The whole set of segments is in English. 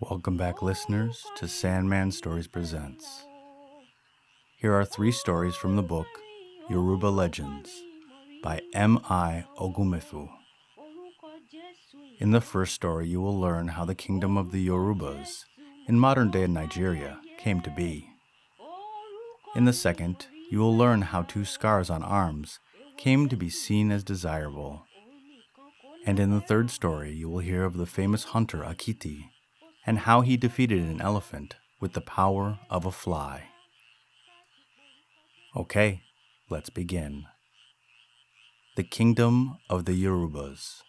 Welcome back, listeners, to Sandman Stories Presents. Here are three stories from the book Yoruba Legends by M.I. Ogumefu. In the first story, you will learn how the kingdom of the Yorubas in modern day Nigeria came to be. In the second, you will learn how two scars on arms came to be seen as desirable. And in the third story, you will hear of the famous hunter Akiti and how he defeated an elephant with the power of a fly. Okay, let's begin. The Kingdom of the Yorubas.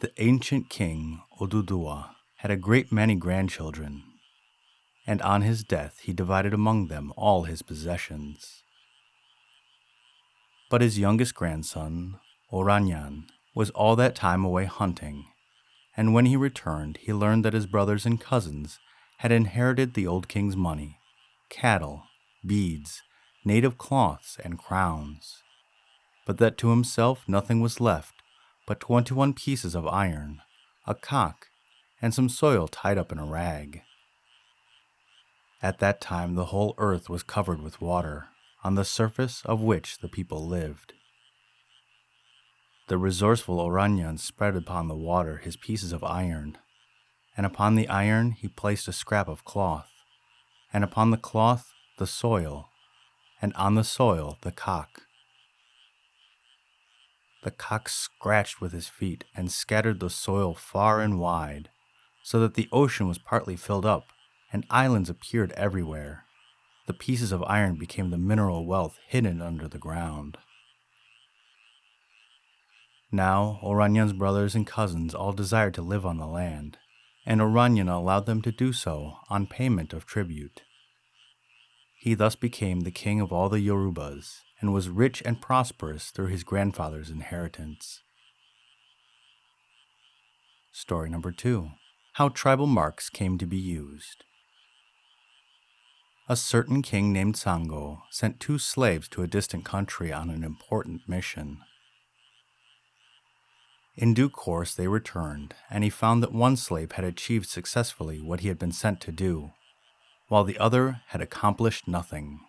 The ancient king Oduduwa had a great many grandchildren, and on his death he divided among them all his possessions. But his youngest grandson, Oranyan, was all that time away hunting, and when he returned, he learned that his brothers and cousins had inherited the old king's money, cattle, beads, native cloths, and crowns, but that to himself nothing was left but twenty one pieces of iron, a cock, and some soil tied up in a rag. At that time, the whole earth was covered with water, on the surface of which the people lived. The resourceful Oranyan spread upon the water his pieces of iron, and upon the iron he placed a scrap of cloth, and upon the cloth the soil, and on the soil the cock. The cock scratched with his feet and scattered the soil far and wide, so that the ocean was partly filled up, and islands appeared everywhere. The pieces of iron became the mineral wealth hidden under the ground. Now, Oranyan's brothers and cousins all desired to live on the land, and Oranyan allowed them to do so on payment of tribute. He thus became the king of all the Yorubas and was rich and prosperous through his grandfather's inheritance. Story number two How tribal marks came to be used. A certain king named Sango sent two slaves to a distant country on an important mission. In due course, they returned, and he found that one slave had achieved successfully what he had been sent to do, while the other had accomplished nothing.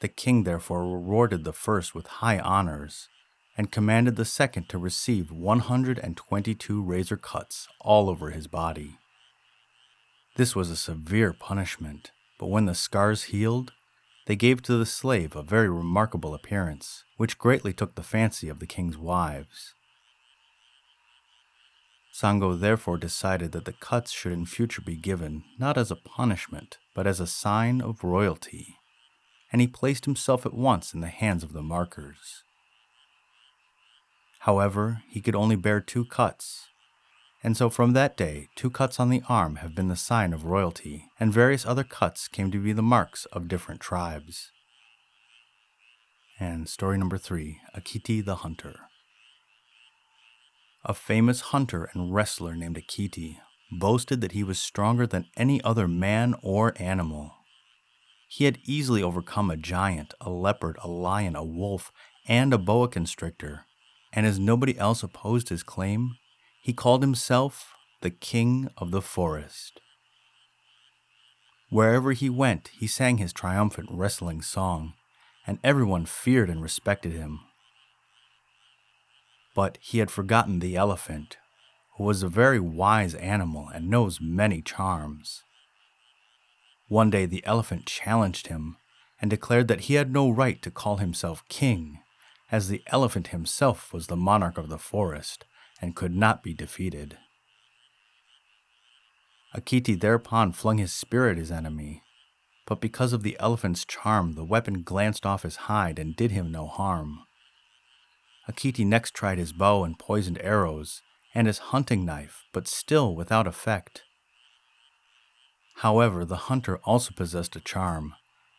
The king therefore rewarded the first with high honors, and commanded the second to receive 122 razor cuts all over his body. This was a severe punishment, but when the scars healed, they gave to the slave a very remarkable appearance, which greatly took the fancy of the king's wives. Sango therefore decided that the cuts should in future be given not as a punishment, but as a sign of royalty, and he placed himself at once in the hands of the markers. However, he could only bear two cuts, and so from that day, two cuts on the arm have been the sign of royalty, and various other cuts came to be the marks of different tribes. And story number three Akiti the Hunter. A famous hunter and wrestler named Akiti boasted that he was stronger than any other man or animal. He had easily overcome a giant, a leopard, a lion, a wolf, and a boa constrictor, and as nobody else opposed his claim, he called himself the King of the Forest. Wherever he went, he sang his triumphant wrestling song, and everyone feared and respected him. But he had forgotten the elephant, who was a very wise animal and knows many charms. One day the elephant challenged him and declared that he had no right to call himself king, as the elephant himself was the monarch of the forest and could not be defeated. Akiti thereupon flung his spear at his enemy, but because of the elephant's charm, the weapon glanced off his hide and did him no harm. Akiti next tried his bow and poisoned arrows, and his hunting knife, but still without effect. However, the hunter also possessed a charm,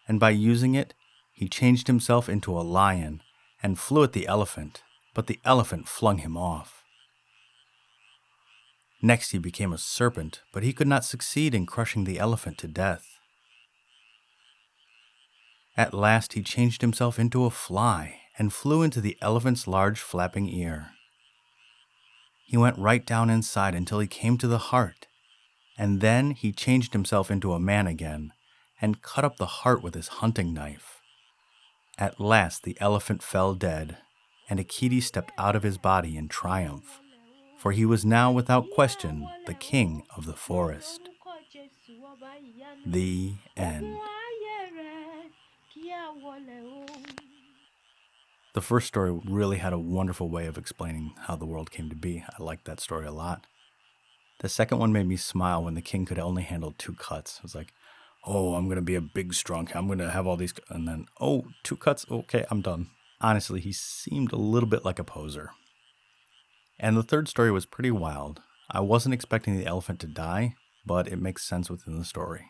and by using it, he changed himself into a lion and flew at the elephant, but the elephant flung him off. Next, he became a serpent, but he could not succeed in crushing the elephant to death. At last, he changed himself into a fly and flew into the elephant's large flapping ear. He went right down inside until he came to the heart. And then he changed himself into a man again and cut up the heart with his hunting knife. At last the elephant fell dead, and Akiti stepped out of his body in triumph, for he was now without question the king of the forest. The end. The first story really had a wonderful way of explaining how the world came to be. I liked that story a lot. The second one made me smile when the king could only handle two cuts. It was like, oh, I'm going to be a big, strong, I'm going to have all these, and then, oh, two cuts, okay, I'm done. Honestly, he seemed a little bit like a poser. And the third story was pretty wild. I wasn't expecting the elephant to die, but it makes sense within the story.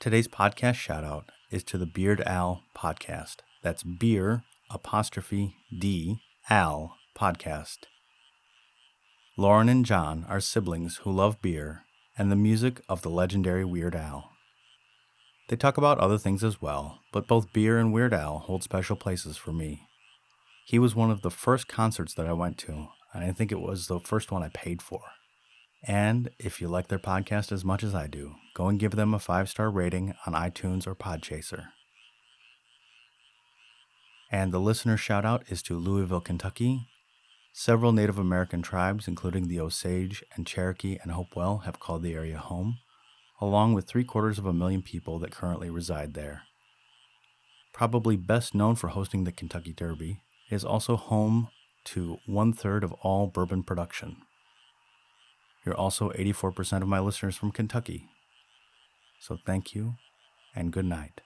Today's podcast shout out is to the Beard Al podcast. That's beer apostrophe D Al podcast. Lauren and John are siblings who love beer and the music of the legendary Weird Al. They talk about other things as well, but both beer and Weird Al hold special places for me. He was one of the first concerts that I went to, and I think it was the first one I paid for. And if you like their podcast as much as I do, go and give them a five star rating on iTunes or Podchaser. And the listener shout out is to Louisville, Kentucky. Several Native American tribes, including the Osage and Cherokee and Hopewell, have called the area home, along with three quarters of a million people that currently reside there. Probably best known for hosting the Kentucky Derby, is also home to one third of all bourbon production. You're also 84% of my listeners from Kentucky. So thank you and good night.